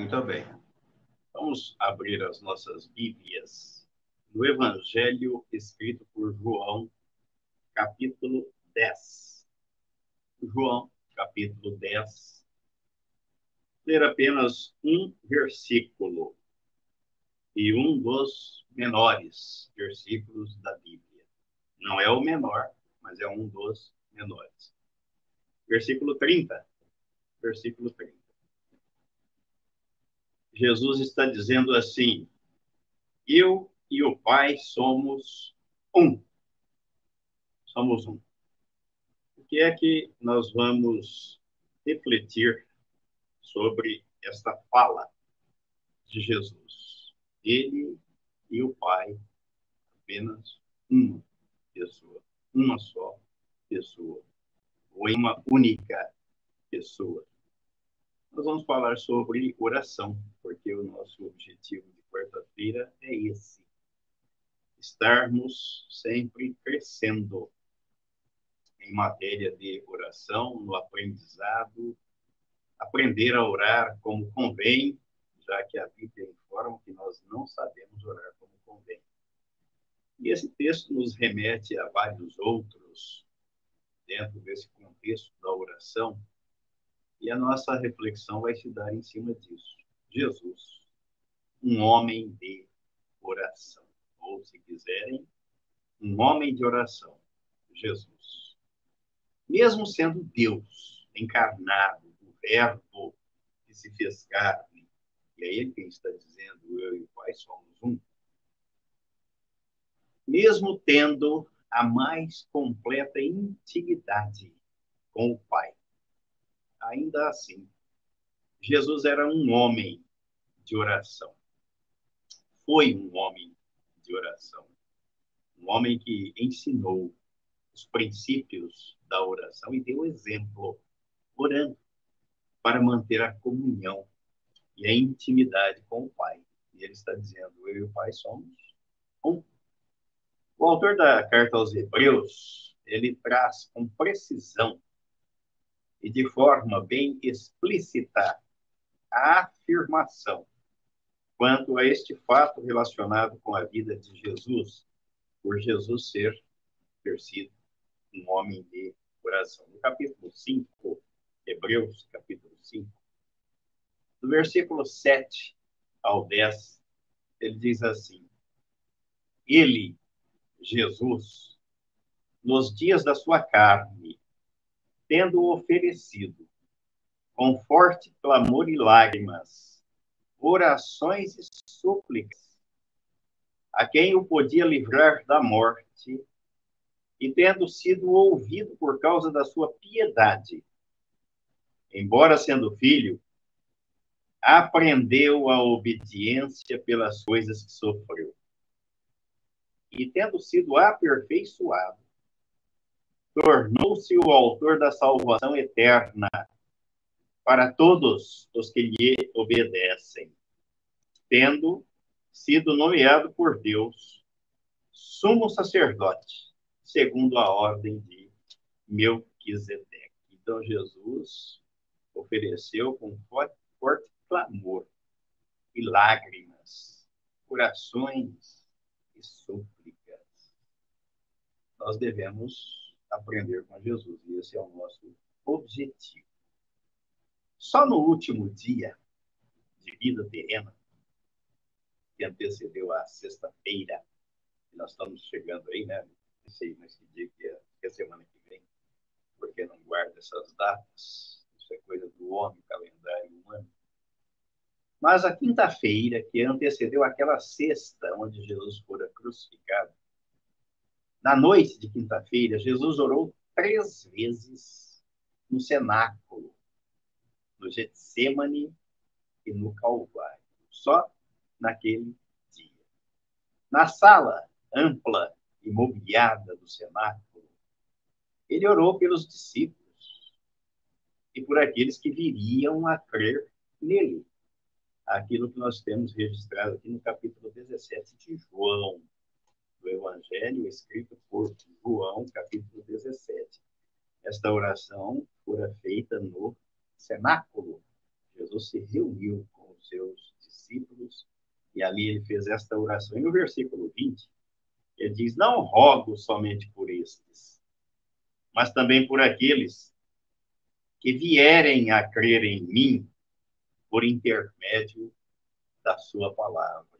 Muito bem. Vamos abrir as nossas Bíblias no Evangelho escrito por João, capítulo 10. João, capítulo 10. Ler apenas um versículo e um dos menores versículos da Bíblia. Não é o menor, mas é um dos menores. Versículo 30. Versículo 30. Jesus está dizendo assim: Eu e o Pai somos um. Somos um. O que é que nós vamos refletir sobre esta fala de Jesus? Ele e o Pai, apenas uma pessoa, uma só pessoa, ou em uma única pessoa. Nós vamos falar sobre oração, porque o nosso objetivo de quarta-feira é esse: estarmos sempre crescendo em matéria de oração, no aprendizado, aprender a orar como convém, já que a Bíblia informa que nós não sabemos orar como convém. E esse texto nos remete a vários outros dentro desse contexto da oração e a nossa reflexão vai se dar em cima disso. Jesus, um homem de oração. Ou, se quiserem, um homem de oração. Jesus. Mesmo sendo Deus encarnado, o Verbo que se fez carne, e é ele quem está dizendo, eu e o Pai somos um. Mesmo tendo a mais completa intimidade com o Pai ainda assim, Jesus era um homem de oração. Foi um homem de oração. Um homem que ensinou os princípios da oração e deu exemplo, orando, para manter a comunhão e a intimidade com o Pai. E ele está dizendo: Eu e o Pai somos um. O autor da carta aos Hebreus, ele traz com precisão e de forma bem explícita a afirmação quanto a este fato relacionado com a vida de Jesus, por Jesus ser, ter sido um homem de coração. No capítulo 5, Hebreus, capítulo 5, do versículo 7 ao 10, ele diz assim: Ele, Jesus, nos dias da sua carne, tendo oferecido, com forte clamor e lágrimas, orações e súplicas, a quem o podia livrar da morte, e tendo sido ouvido por causa da sua piedade, embora sendo filho, aprendeu a obediência pelas coisas que sofreu. E tendo sido aperfeiçoado, tornou-se o autor da salvação eterna para todos os que lhe obedecem, tendo sido nomeado por Deus sumo sacerdote, segundo a ordem de Melquisedeque. Então, Jesus ofereceu com forte, forte clamor e lágrimas, corações e súplicas. Nós devemos aprender com Jesus. E esse é o nosso objetivo. Só no último dia de vida terrena, que antecedeu a sexta-feira, nós estamos chegando aí, né? Não sei mais que dia que é, que é semana que vem, porque não guarda essas datas. Isso é coisa do homem, calendário humano. Mas a quinta-feira, que antecedeu aquela sexta onde Jesus fora crucificado, na noite de quinta-feira, Jesus orou três vezes no cenáculo, no Getsemane e no Calvário, só naquele dia. Na sala ampla e mobiliada do cenáculo, ele orou pelos discípulos e por aqueles que viriam a crer nele. Aquilo que nós temos registrado aqui no capítulo 17 de João do Evangelho, escrito por João, capítulo 17. Esta oração fora feita no cenáculo. Jesus se reuniu com os seus discípulos, e ali ele fez esta oração. E no versículo 20, ele diz: Não rogo somente por estes, mas também por aqueles que vierem a crer em mim por intermédio da sua palavra.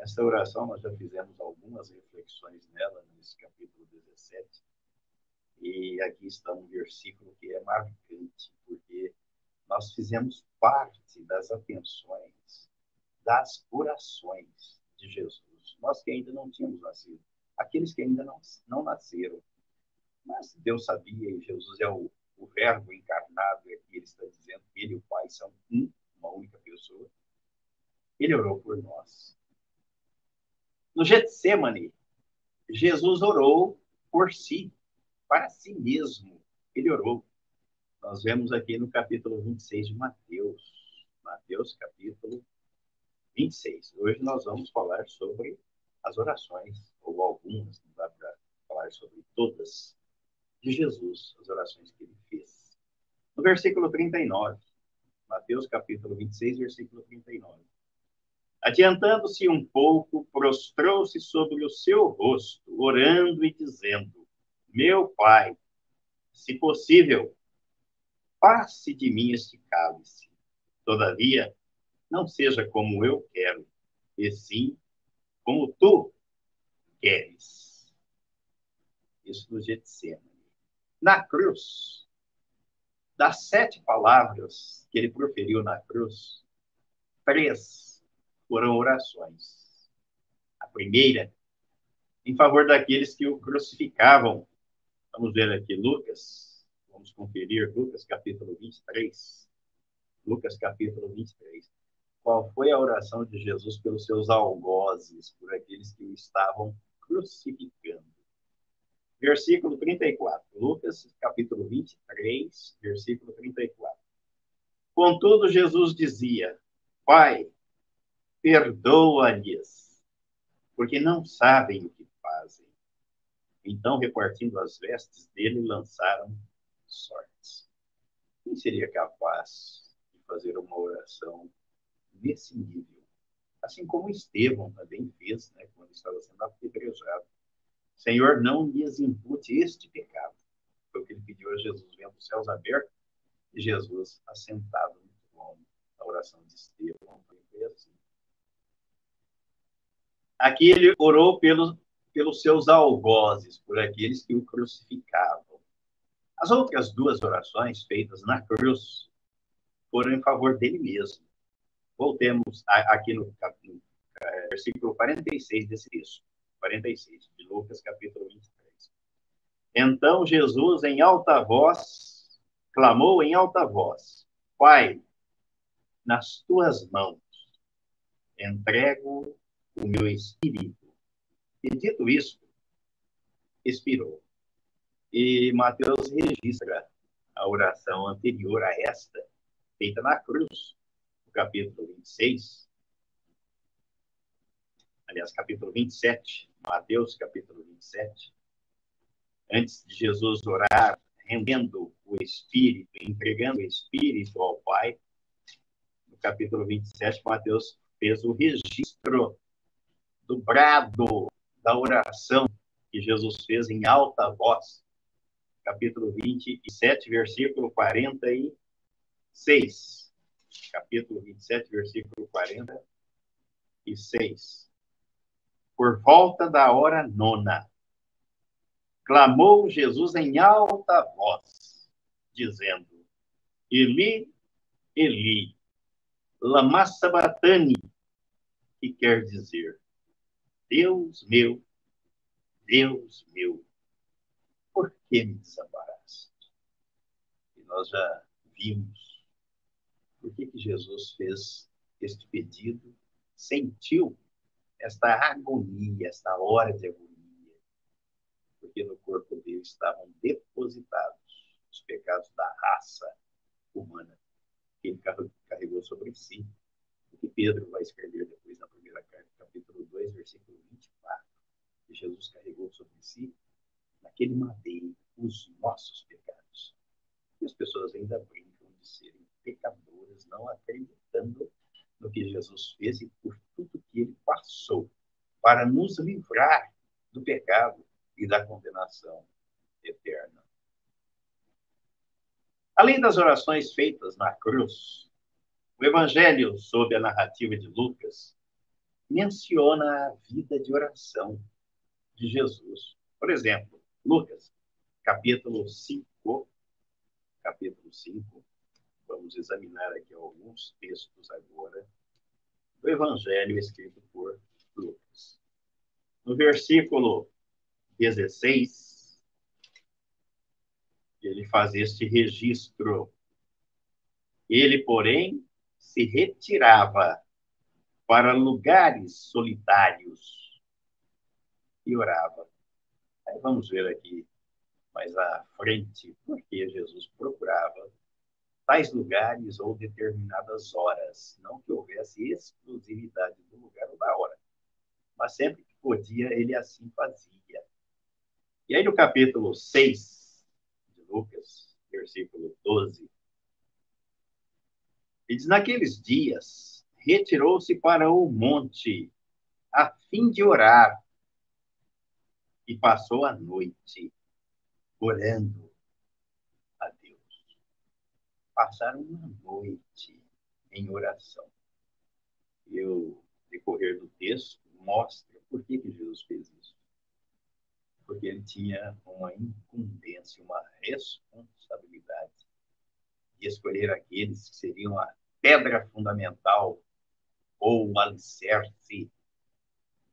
Essa oração nós já fizemos algumas reflexões nela nesse capítulo 17. E aqui está um versículo que é marcante, porque nós fizemos parte das atenções, das orações de Jesus. Nós que ainda não tínhamos nascido, aqueles que ainda não, não nasceram. Mas Deus sabia, e Jesus é o, o Verbo encarnado, e aqui ele está dizendo que ele e o Pai são um, uma única pessoa. Ele orou por nós. No Getsemane, Jesus orou por si, para si mesmo. Ele orou. Nós vemos aqui no capítulo 26 de Mateus. Mateus, capítulo 26. Hoje nós vamos falar sobre as orações, ou algumas, não dá para falar sobre todas, de Jesus, as orações que ele fez. No versículo 39, Mateus capítulo 26, versículo 39. Adiantando-se um pouco, prostrou-se sobre o seu rosto, orando e dizendo: Meu pai, se possível, passe de mim este cálice. Todavia, não seja como eu quero, e sim como tu queres. Isso no Getsemane. Na cruz, das sete palavras que ele proferiu na cruz, três foram orações. A primeira, em favor daqueles que o crucificavam. Vamos ver aqui Lucas, vamos conferir Lucas capítulo 23. Lucas capítulo 23. Qual foi a oração de Jesus pelos seus algozes, por aqueles que o estavam crucificando? Versículo 34. Lucas capítulo 23, versículo 34. Contudo, Jesus dizia: Pai, perdoa-lhes, porque não sabem o que fazem. Então, repartindo as vestes dele, lançaram sortes. Quem seria capaz de fazer uma oração nesse nível? Assim como Estevão também fez, né, quando estava sendo apedrejado. Senhor, não lhes impute este pecado. Foi o que ele pediu a Jesus, vendo os céus abertos e Jesus assentado no trono. A oração de Estevão foi assim. Aqui ele orou pelos, pelos seus algozes, por aqueles que o crucificavam. As outras duas orações feitas na cruz foram em favor dele mesmo. Voltemos aqui no, no é, versículo 46 desse texto, 46, de Lucas, capítulo 23. Então Jesus, em alta voz, clamou em alta voz: Pai, nas tuas mãos entrego o meu espírito. E dito isso, expirou. E Mateus registra a oração anterior a esta, feita na cruz, no capítulo 26. Aliás, capítulo 27, Mateus, capítulo 27. Antes de Jesus orar, rendendo o Espírito, entregando o Espírito ao Pai, no capítulo 27, Mateus fez o registro do brado da oração que Jesus fez em alta voz. Capítulo 27, versículo 46. Capítulo 27, versículo 46. Por volta da hora nona, clamou Jesus em alta voz, dizendo: Eli, Eli, lama sabatani, que quer dizer, Deus meu, Deus meu, por que me desamparaste? E nós já vimos por que, que Jesus fez este pedido, sentiu esta agonia, esta hora de agonia, porque no corpo dele estavam depositados os pecados da raça humana que ele carregou sobre si, que Pedro vai escrever depois na primeira carta, capítulo 2, versículo 24, que Jesus carregou sobre si, naquele madeiro, os nossos pecados. E as pessoas ainda brincam de serem pecadoras, não acreditando do que Jesus fez e por tudo que ele passou para nos livrar do pecado e da condenação eterna. Além das orações feitas na cruz, o Evangelho, sob a narrativa de Lucas, menciona a vida de oração de Jesus. Por exemplo, Lucas, capítulo 5, capítulo 5, vamos examinar aqui alguns textos agora do Evangelho escrito por Lucas. No versículo 16, ele faz este registro. Ele, porém, se retirava para lugares solitários e orava. Aí vamos ver aqui mais à frente por que Jesus procurava tais lugares ou determinadas horas. Não que houvesse exclusividade do lugar ou da hora, mas sempre que podia, ele assim fazia. E aí no capítulo 6 de Lucas, versículo 12, ele diz: Naqueles dias, retirou-se para o monte, a fim de orar, e passou a noite orando passaram uma noite em oração. E o decorrer do texto mostra por que, que Jesus fez isso. Porque ele tinha uma incumbência, uma responsabilidade de escolher aqueles que seriam a pedra fundamental ou o alicerce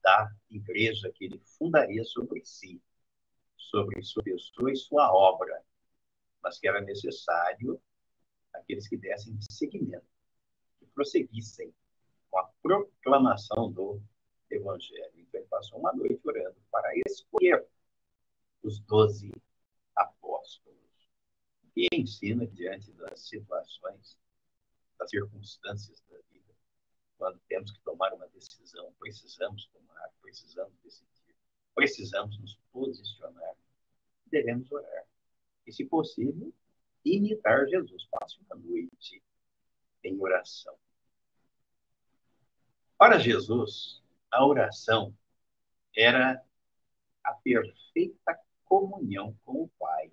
da igreja que ele fundaria sobre si, sobre sua pessoa e sua obra, mas que era necessário aqueles que dessem seguimento, que prosseguissem com a proclamação do Evangelho. Então, ele passou uma noite orando para escolher os doze apóstolos. E ensina diante das situações, das circunstâncias da vida, quando temos que tomar uma decisão, precisamos tomar, precisamos decidir, precisamos nos posicionar, devemos orar. E, se possível, imitar Jesus. Passe uma noite em oração. Para Jesus, a oração era a perfeita comunhão com o Pai.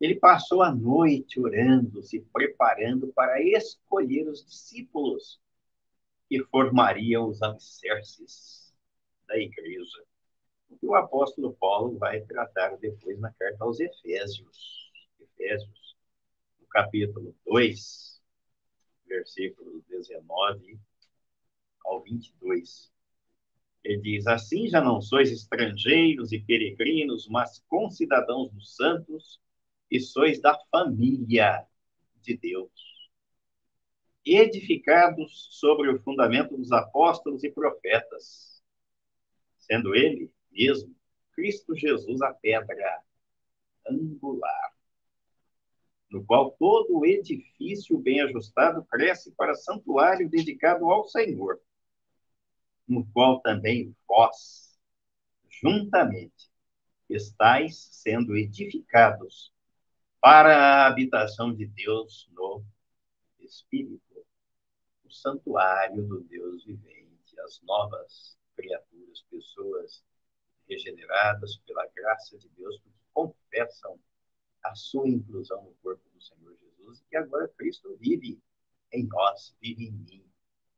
Ele passou a noite orando, se preparando para escolher os discípulos que formariam os alicerces da igreja. O que o apóstolo Paulo vai tratar depois na carta aos Efésios. Efésios, no capítulo 2, versículos 19 ao 22. Ele diz: Assim já não sois estrangeiros e peregrinos, mas concidadãos dos santos, e sois da família de Deus, edificados sobre o fundamento dos apóstolos e profetas, sendo ele mesmo Cristo Jesus a pedra angular no qual todo o edifício bem ajustado cresce para santuário dedicado ao Senhor, no qual também vós, juntamente, estáis sendo edificados para a habitação de Deus no Espírito, o santuário do Deus vivente, as novas criaturas, pessoas regeneradas pela graça de Deus, porque confessam a sua inclusão no corpo do Senhor Jesus, e que agora Cristo vive em nós, vive em mim,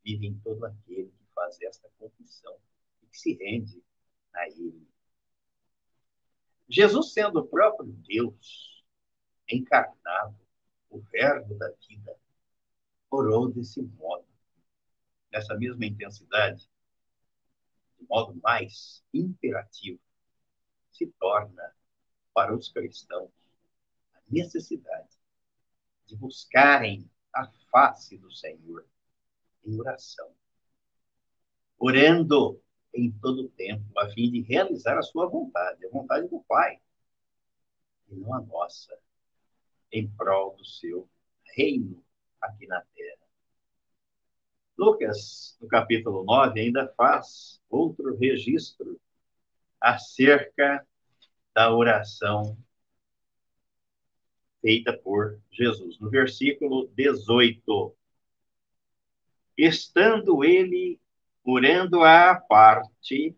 vive em todo aquele que faz esta confissão e que se rende a Ele. Jesus, sendo o próprio Deus encarnado, o Verbo da vida, orou desse modo, nessa mesma intensidade, de modo mais imperativo, se torna para os cristãos necessidade de buscarem a face do Senhor em oração, orando em todo o tempo, a fim de realizar a sua vontade, a vontade do Pai, e não a nossa, em prol do seu reino aqui na terra. Lucas, no capítulo 9, ainda faz outro registro acerca da oração feita por Jesus. No versículo 18, estando ele orando à parte,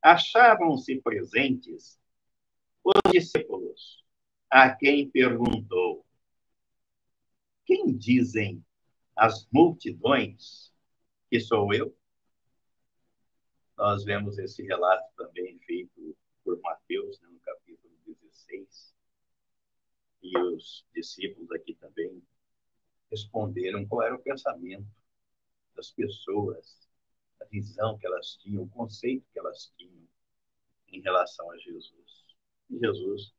achavam-se presentes os discípulos, a quem perguntou: Quem dizem as multidões que sou eu? Nós vemos esse relato também feito por Mateus, né, no capítulo 16. E os discípulos aqui também responderam qual era o pensamento das pessoas, a visão que elas tinham, o conceito que elas tinham em relação a Jesus. E Jesus,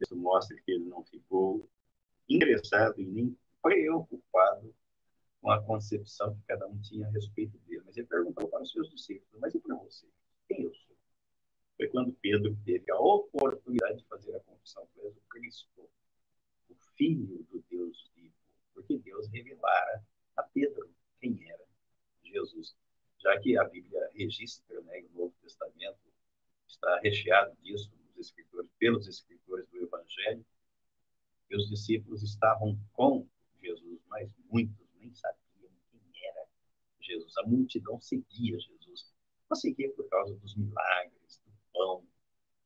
isso mostra que ele não ficou interessado e nem preocupado com a concepção que cada um tinha a respeito dele. Mas ele perguntou para os seus discípulos: Mas e para você? Quem eu sou? Foi quando Pedro teve a oportunidade de fazer a confissão: Tu o Cristo, o Filho do Deus vivo. Porque Deus revelara a Pedro quem era Jesus. Já que a Bíblia registra, né, o Novo Testamento está recheado disso, escritores, pelos escritores do Evangelho, que os discípulos estavam com Jesus, mas muitos nem sabiam quem era Jesus. A multidão seguia Jesus. Não seguia por causa dos milagres, do pão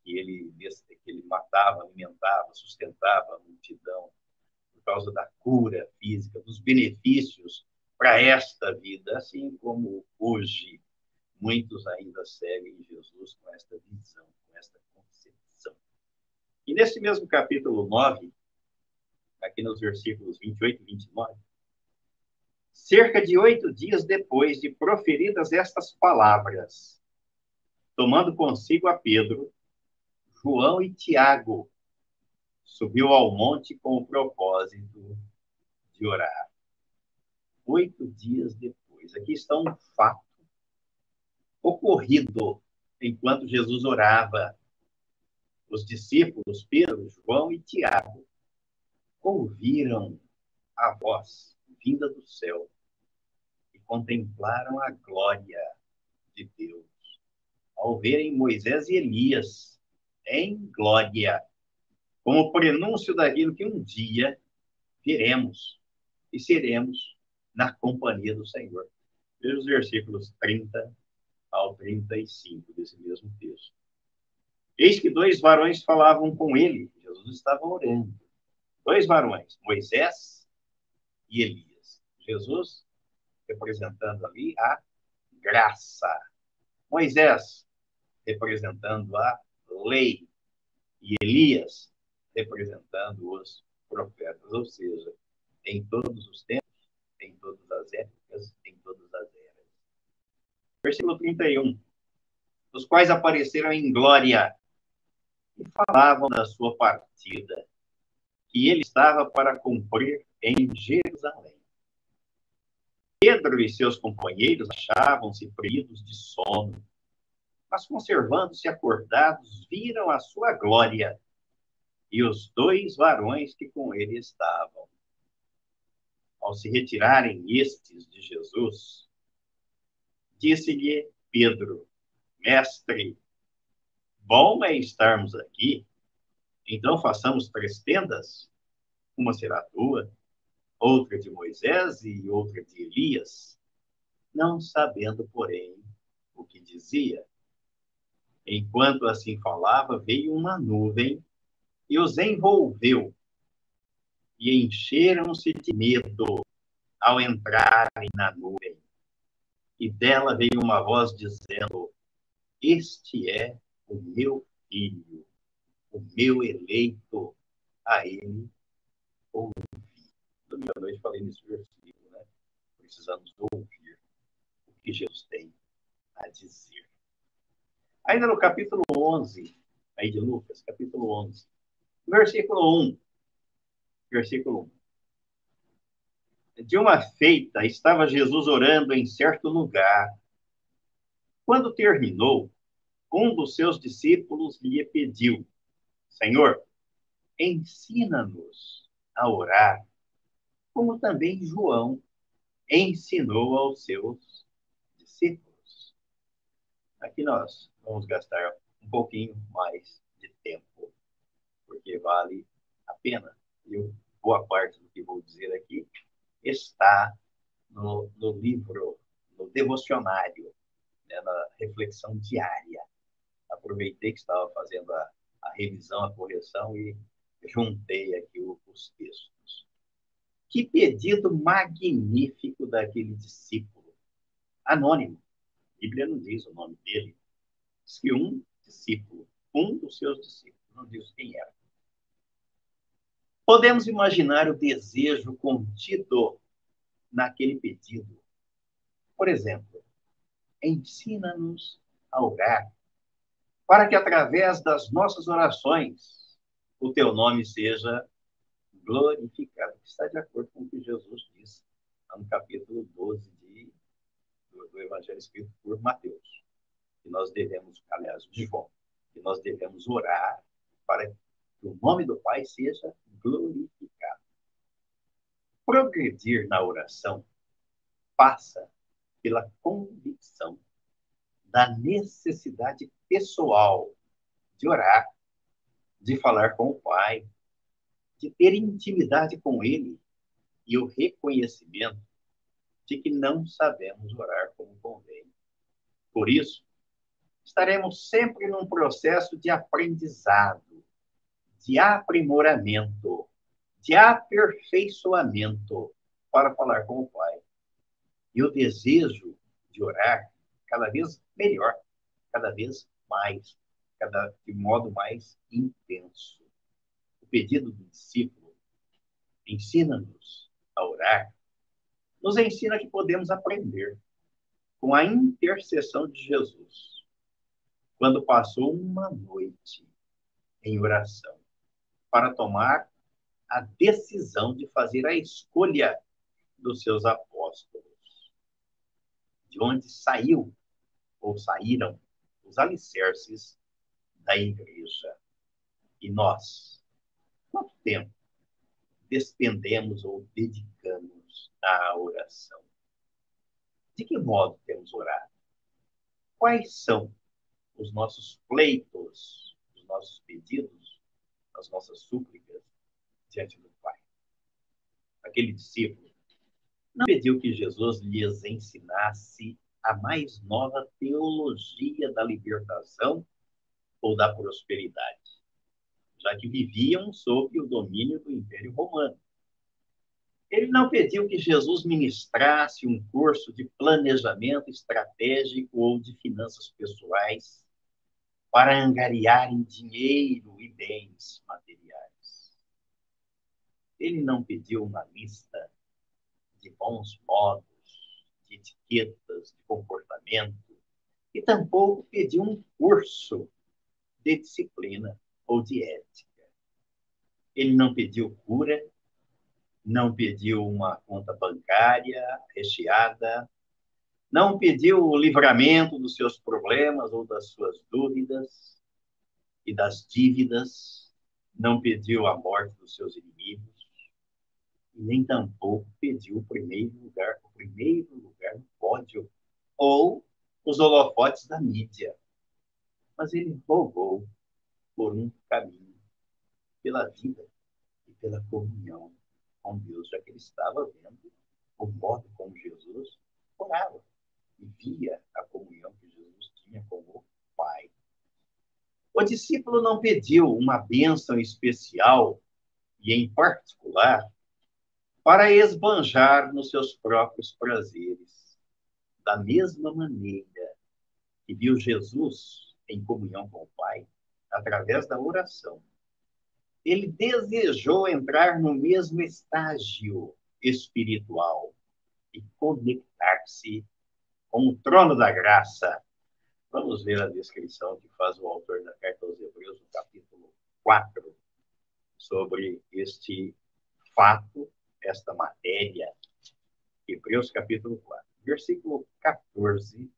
que ele, que ele matava, alimentava, sustentava a multidão, por causa da cura física, dos benefícios para esta vida, assim como hoje muitos ainda seguem Jesus com esta visão. E nesse mesmo capítulo 9, aqui nos versículos 28 e 29, cerca de oito dias depois de proferidas estas palavras, tomando consigo a Pedro, João e Tiago, subiu ao monte com o propósito de orar. Oito dias depois. Aqui está um fato ocorrido enquanto Jesus orava. Os discípulos, Pedro, João e Tiago, ouviram a voz vinda do céu e contemplaram a glória de Deus ao verem Moisés e Elias em glória, como prenúncio daquilo que um dia veremos e seremos na companhia do Senhor. Veja os versículos 30 ao 35 desse mesmo texto. Eis que dois varões falavam com ele. Jesus estava orando. Dois varões, Moisés e Elias. Jesus representando ali a graça. Moisés representando a lei. E Elias representando os profetas. Ou seja, em todos os tempos, em todas as épocas, em todas as eras. Versículo 31. Os quais apareceram em glória e falavam da sua partida, que ele estava para cumprir em Jerusalém. Pedro e seus companheiros achavam-se feridos de sono, mas conservando-se acordados, viram a sua glória e os dois varões que com ele estavam. Ao se retirarem estes de Jesus, disse-lhe Pedro: Mestre, bom é estarmos aqui. Então façamos três tendas: uma será tua, outra de Moisés e outra de Elias, não sabendo, porém, o que dizia. Enquanto assim falava, veio uma nuvem e os envolveu, e encheram-se de medo ao entrarem na nuvem. E dela veio uma voz dizendo: Este é o meu filho, o meu eleito, a ele ouvi. Domingo à noite falei nesse versículo, né? Precisamos ouvir o que Jesus tem a dizer. Ainda no capítulo 11, aí de Lucas, capítulo 11, versículo 1. Versículo 1 de uma feita, estava Jesus orando em certo lugar. Quando terminou, um dos seus discípulos lhe pediu: Senhor, ensina-nos a orar, como também João ensinou aos seus discípulos. Aqui nós vamos gastar um pouquinho mais de tempo, porque vale a pena. Eu, boa parte do que vou dizer aqui está no, no livro, no devocionário, né, na reflexão diária. Aproveitei que estava fazendo a, a revisão, a correção e juntei aqui os textos. Que pedido magnífico daquele discípulo, anônimo. A Bíblia não diz o nome dele. Diz que um discípulo, um dos seus discípulos, não diz quem era. Podemos imaginar o desejo contido naquele pedido. Por exemplo, ensina-nos a orar, para que através das nossas orações o teu nome seja glorificado, que está de acordo com o que Jesus disse no capítulo 12 de, do, do Evangelho escrito por Mateus, que nós devemos, aliás, de João, que nós devemos orar para que o nome do Pai seja glorificado. Progredir na oração passa pela convicção da necessidade pessoal de orar, de falar com o Pai, de ter intimidade com Ele e o reconhecimento de que não sabemos orar como convém. Por isso, estaremos sempre num processo de aprendizado, de aprimoramento, de aperfeiçoamento para falar com o Pai. E o desejo de orar cada vez melhor, cada vez mais, cada, de modo mais intenso. O pedido do discípulo ensina-nos a orar, nos ensina que podemos aprender com a intercessão de Jesus, quando passou uma noite em oração para tomar a decisão de fazer a escolha dos seus apóstolos. De onde saiu ou saíram os alicerces da igreja. E nós, quanto tempo despendemos ou dedicamos à oração? De que modo temos orado? Quais são os nossos pleitos, os nossos pedidos, as nossas súplicas diante do Pai? Aquele discípulo não pediu que Jesus lhes ensinasse a mais nova teologia da libertação ou da prosperidade, já que viviam sob o domínio do Império Romano. Ele não pediu que Jesus ministrasse um curso de planejamento estratégico ou de finanças pessoais para angariarem dinheiro e bens materiais. Ele não pediu uma lista de bons modos de etiquetas, de comportamento, e tampouco pediu um curso de disciplina ou de ética. Ele não pediu cura, não pediu uma conta bancária recheada, não pediu o livramento dos seus problemas ou das suas dúvidas e das dívidas, não pediu a morte dos seus inimigos, nem tampouco pediu o primeiro lugar, o primeiro lugar no pódio, ou os holofotes da mídia. Mas ele rogou por um caminho, pela vida e pela comunhão com Deus, já que ele estava vendo o modo como Jesus orava e via a comunhão que Jesus tinha com o Pai. O discípulo não pediu uma bênção especial e, em particular, para esbanjar nos seus próprios prazeres. Da mesma maneira que viu Jesus em comunhão com o Pai, através da oração, ele desejou entrar no mesmo estágio espiritual e conectar-se com o trono da graça. Vamos ver a descrição que faz o autor da carta aos Hebreus, no capítulo 4, sobre este fato esta matéria, Hebreus capítulo 4, versículo 14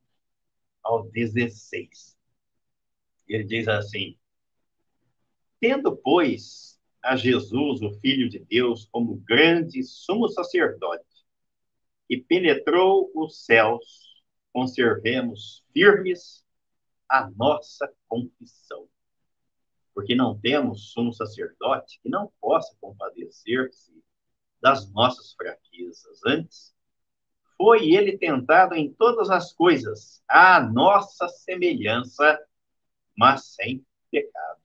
ao 16. Ele diz assim: Tendo, pois, a Jesus, o Filho de Deus, como grande sumo sacerdote, e penetrou os céus, conservemos firmes a nossa confissão. Porque não temos sumo sacerdote que não possa compadecer-se das nossas fraquezas. Antes, foi ele tentado em todas as coisas, à nossa semelhança, mas sem pecado.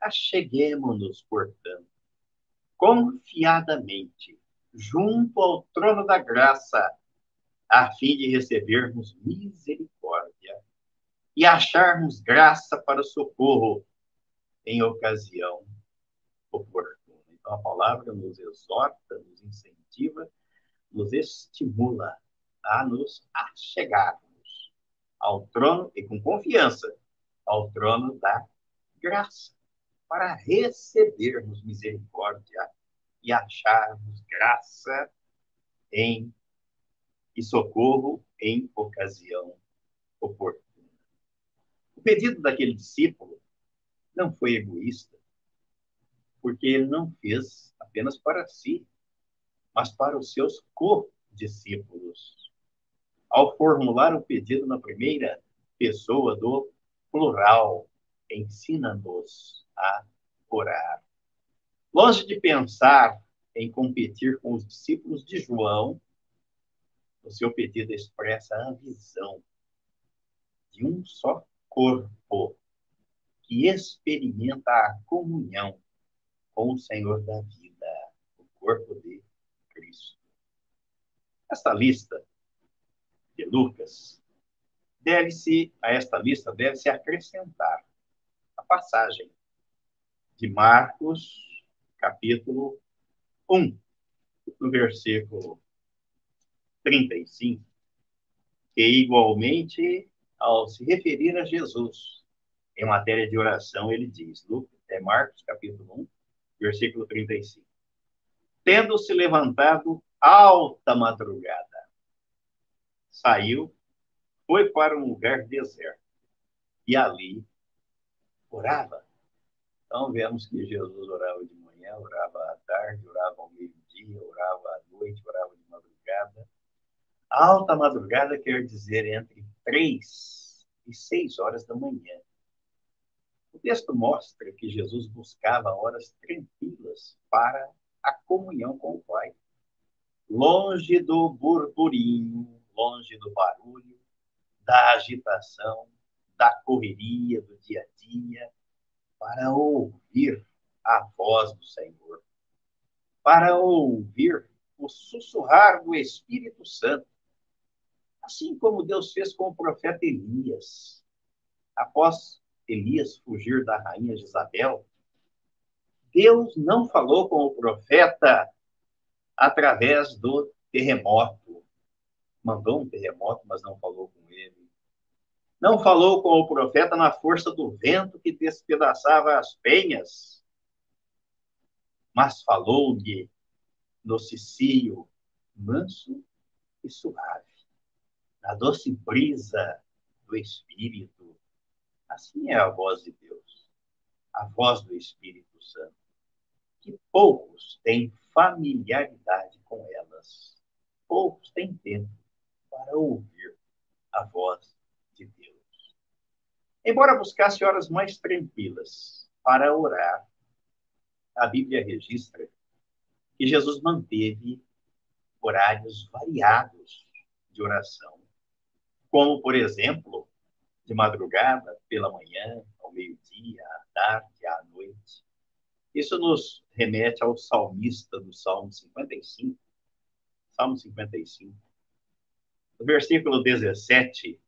Acheguemos-nos, portanto, confiadamente, junto ao trono da graça, a fim de recebermos misericórdia e acharmos graça para socorro em ocasião oportuna. Então, a palavra nos exorta, nos incentiva, nos estimula a nos achegarmos ao trono e com confiança ao trono da graça, para recebermos misericórdia e acharmos graça em e socorro em ocasião oportuna. O pedido daquele discípulo não foi egoísta, porque ele não fez apenas para si, mas para os seus co-discípulos. Ao formular o pedido na primeira pessoa do plural, ensina-nos a orar. Longe de pensar em competir com os discípulos de João, o seu pedido expressa a visão de um só corpo que experimenta a comunhão com o Senhor da vida, o corpo de Cristo. Esta lista de Lucas deve-se a esta lista deve-se acrescentar a passagem de Marcos, capítulo 1, no versículo 35, que igualmente, ao se referir a Jesus em matéria de oração, ele diz, é Marcos, capítulo 1, versículo 35. Tendo se levantado alta madrugada, saiu, foi para um lugar deserto e ali orava. Então vemos que Jesus orava de manhã, orava à tarde, orava ao meio-dia, orava à noite, orava de madrugada Alta madrugada quer dizer entre três e seis horas da manhã. O texto mostra que Jesus buscava horas tranquilas para a comunhão com o Pai, longe do burburinho, longe do barulho, da agitação, da correria do dia a dia, para ouvir a voz do Senhor, para ouvir o sussurrar do Espírito Santo Assim como Deus fez com o profeta Elias. Após Elias fugir da rainha Jezabel, Deus não falou com o profeta através do terremoto. Mandou um terremoto, mas não falou com ele. Não falou com o profeta na força do vento que despedaçava as penhas, mas falou-lhe no cicio manso e suave na doce brisa do Espírito. Assim é a voz de Deus, a voz do Espírito Santo, que poucos têm familiaridade com elas, poucos têm tempo para ouvir a voz de Deus. Embora buscasse horas mais tranquilas para orar, a Bíblia registra que Jesus manteve horários variados de oração como, por exemplo, de madrugada, pela manhã, ao meio-dia, à tarde, à noite. Isso nos remete ao salmista do Salmo 55. Salmo 55. No versículo 17,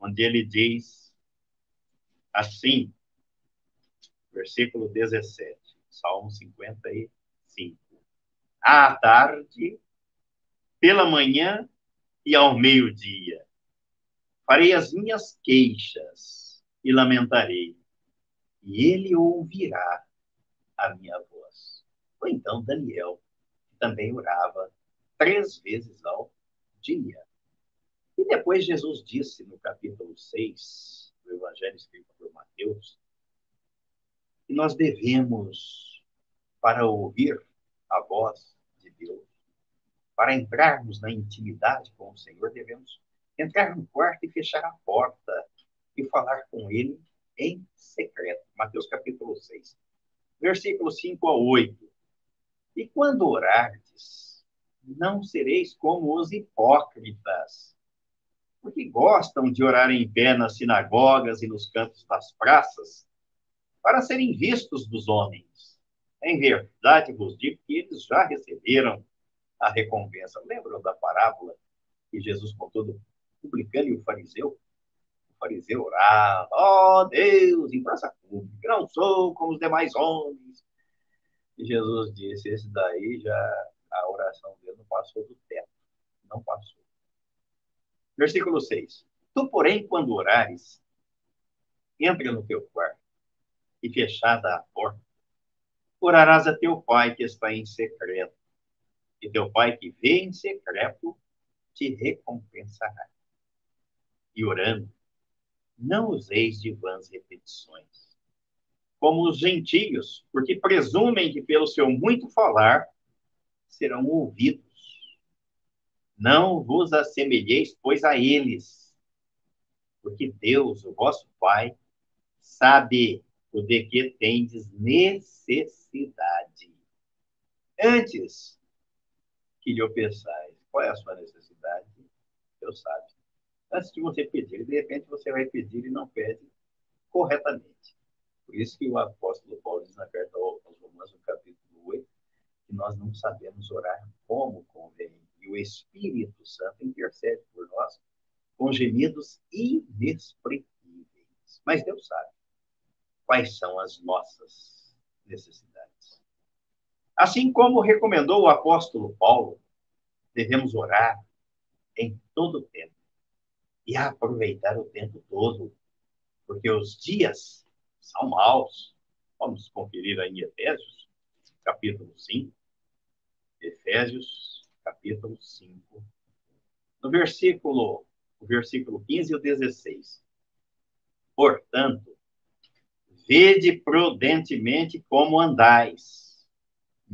onde ele diz assim, versículo 17, Salmo 55. À tarde, pela manhã e ao meio-dia, Farei as minhas queixas e lamentarei, e ele ouvirá a minha voz. Ou então Daniel, que também orava três vezes ao dia. E depois Jesus disse no capítulo 6 do Evangelho escrito por Mateus, que nós devemos, para ouvir a voz de Deus, para entrarmos na intimidade com o Senhor, devemos entrar no quarto e fechar a porta e falar com ele em secreto. Mateus capítulo 6, versículo 5 a 8. E quando orardes, não sereis como os hipócritas, porque gostam de orar em pé nas sinagogas e nos cantos das praças, para serem vistos dos homens. Em verdade vos digo que eles já receberam a recompensa. Lembram da parábola que Jesus contou do publicano e o fariseu? O fariseu orava, ó oh, Deus, em praça pública, não sou como os demais homens. E Jesus disse, esse daí já, a oração dele não passou do teto. Não passou. Versículo 6. Tu, porém, quando orares, entra no teu quarto e fechada a porta, orarás a teu pai que está em secreto e teu pai que vê em secreto te recompensará. E orando, não useis de vãs repetições, como os gentios, porque presumem que pelo seu muito falar serão ouvidos. Não vos assemelheis, pois, a eles, porque Deus, o vosso Pai, sabe o de que tendes necessidade. Antes, que lhe pensais. Qual é a sua necessidade? Deus sabe. Antes de você pedir, de repente você vai pedir e não pede corretamente. Por isso que o apóstolo Paulo diz na carta aos Romanos, no capítulo 8, que nós não sabemos orar como convém. E o Espírito Santo intercede por nós com gemidos inexprimíveis. Mas Deus sabe quais são as nossas necessidades. Assim como recomendou o apóstolo Paulo, devemos orar em todo o tempo e aproveitar o tempo todo, porque os dias são maus. Vamos conferir aí Efésios, capítulo 5. Efésios, capítulo 5. No versículo, o versículo 15 e o 16. Portanto, vede prudentemente como andais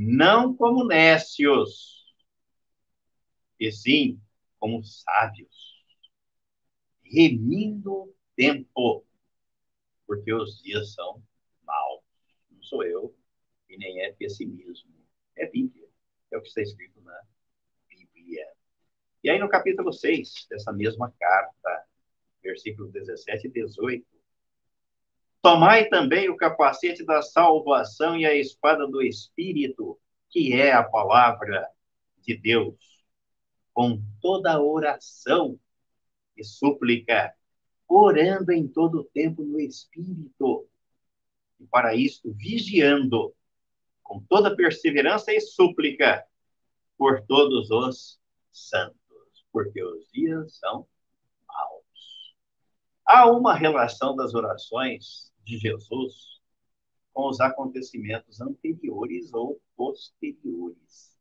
não como nécios, e sim como sábios, remindo o tempo, porque os dias são maus. Não sou eu, e nem é pessimismo, é Bíblia, é o que está escrito na Bíblia. E aí no capítulo 6 dessa mesma carta, versículos 17 e 18, Tomai também o capacete da salvação e a espada do Espírito, que é a palavra de Deus, com toda oração e súplica, orando em todo o tempo no Espírito. E para isto, vigiando com toda perseverança e súplica por todos os santos, porque os dias são maus. Há uma relação das orações de Jesus com os acontecimentos anteriores ou posteriores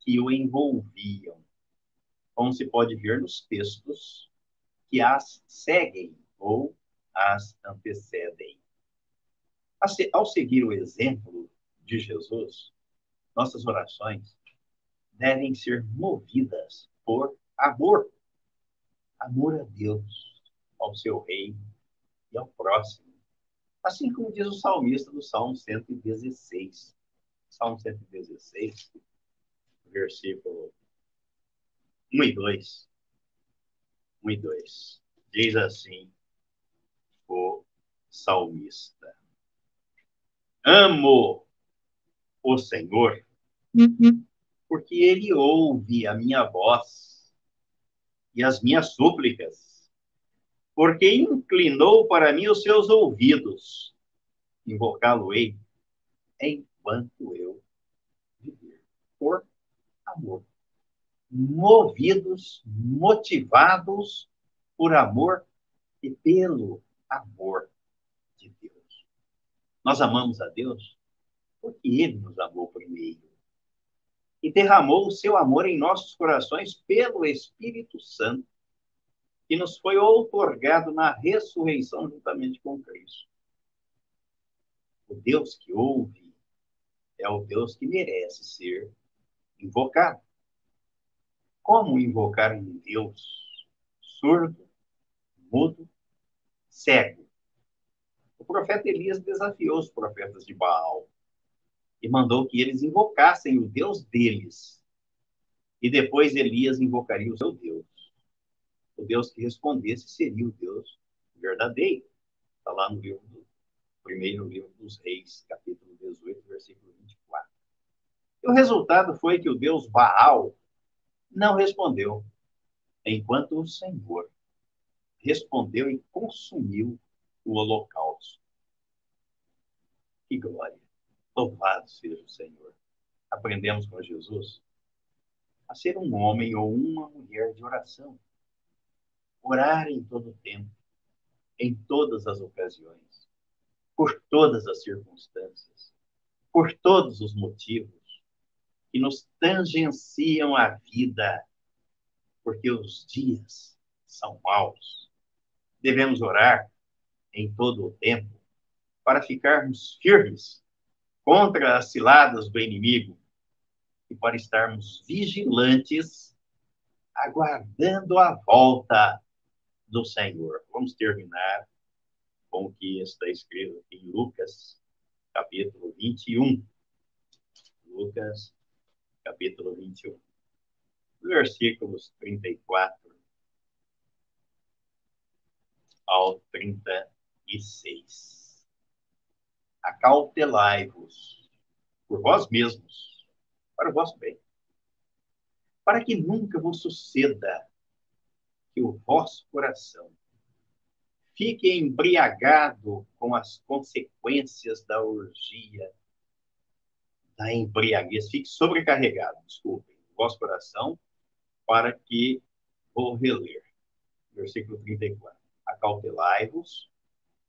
que o envolviam, como se pode ver nos textos que as seguem ou as antecedem. Ao seguir o exemplo de Jesus, nossas orações devem ser movidas por amor. Amor a Deus, ao seu reino e ao próximo. Assim como diz o salmista do Salmo 116. Salmo 116, versículo 1 e 2. 1 e 2. Diz assim o salmista: Amo o Senhor, uhum. porque ele ouve a minha voz e as minhas súplicas porque inclinou para mim os seus ouvidos. Invocá-lo-ei enquanto eu viver. Por amor. Movidos, motivados por amor e pelo amor de Deus. Nós amamos a Deus porque Ele nos amou primeiro e derramou o seu amor em nossos corações pelo Espírito Santo que nos foi outorgado na ressurreição juntamente com Cristo. O Deus que ouve é o Deus que merece ser invocado. Como invocar um Deus surdo, mudo, cego? O profeta Elias desafiou os profetas de Baal e mandou que eles invocassem o Deus deles. E depois Elias invocaria o seu Deus. O Deus que respondesse seria o Deus verdadeiro. Está lá no livro do, primeiro livro dos Reis, capítulo 18, versículo 24. E o resultado foi que o Deus Baal não respondeu, enquanto o Senhor respondeu e consumiu o holocausto. Que glória! Louvado seja o Senhor. Aprendemos com Jesus a ser um homem ou uma mulher de oração. Orar em todo tempo, em todas as ocasiões, por todas as circunstâncias, por todos os motivos que nos tangenciam a vida, porque os dias são maus. Devemos orar em todo o tempo para ficarmos firmes contra as ciladas do inimigo e para estarmos vigilantes, aguardando a volta do Senhor. Vamos terminar com o que está escrito em Lucas, capítulo 21. Lucas, capítulo 21. Versículos 34 ao 36. Acautelai-vos por vós mesmos para o vosso bem. Para que nunca vos suceda que o vosso coração fique embriagado com as consequências da orgia, da embriaguez, fique sobrecarregado, desculpem, o vosso coração, para que, vou reler, versículo 34, acautelai-vos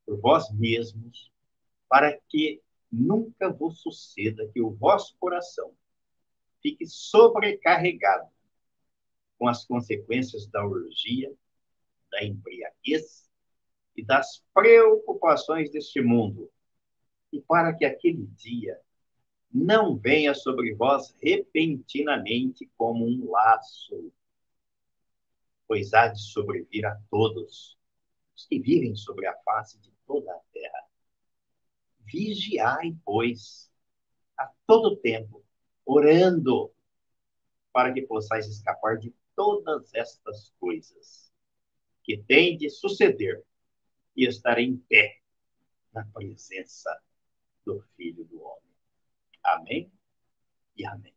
por vós mesmos, para que nunca vos suceda que o vosso coração fique sobrecarregado com as consequências da orgia, da embriaguez e das preocupações deste mundo, e para que aquele dia não venha sobre vós repentinamente como um laço, pois há de sobrevir a todos os que vivem sobre a face de toda a terra. Vigiai, pois, a todo tempo, orando para que possais escapar de todas estas coisas que têm de suceder e estar em pé na presença do Filho do Homem. Amém e amém.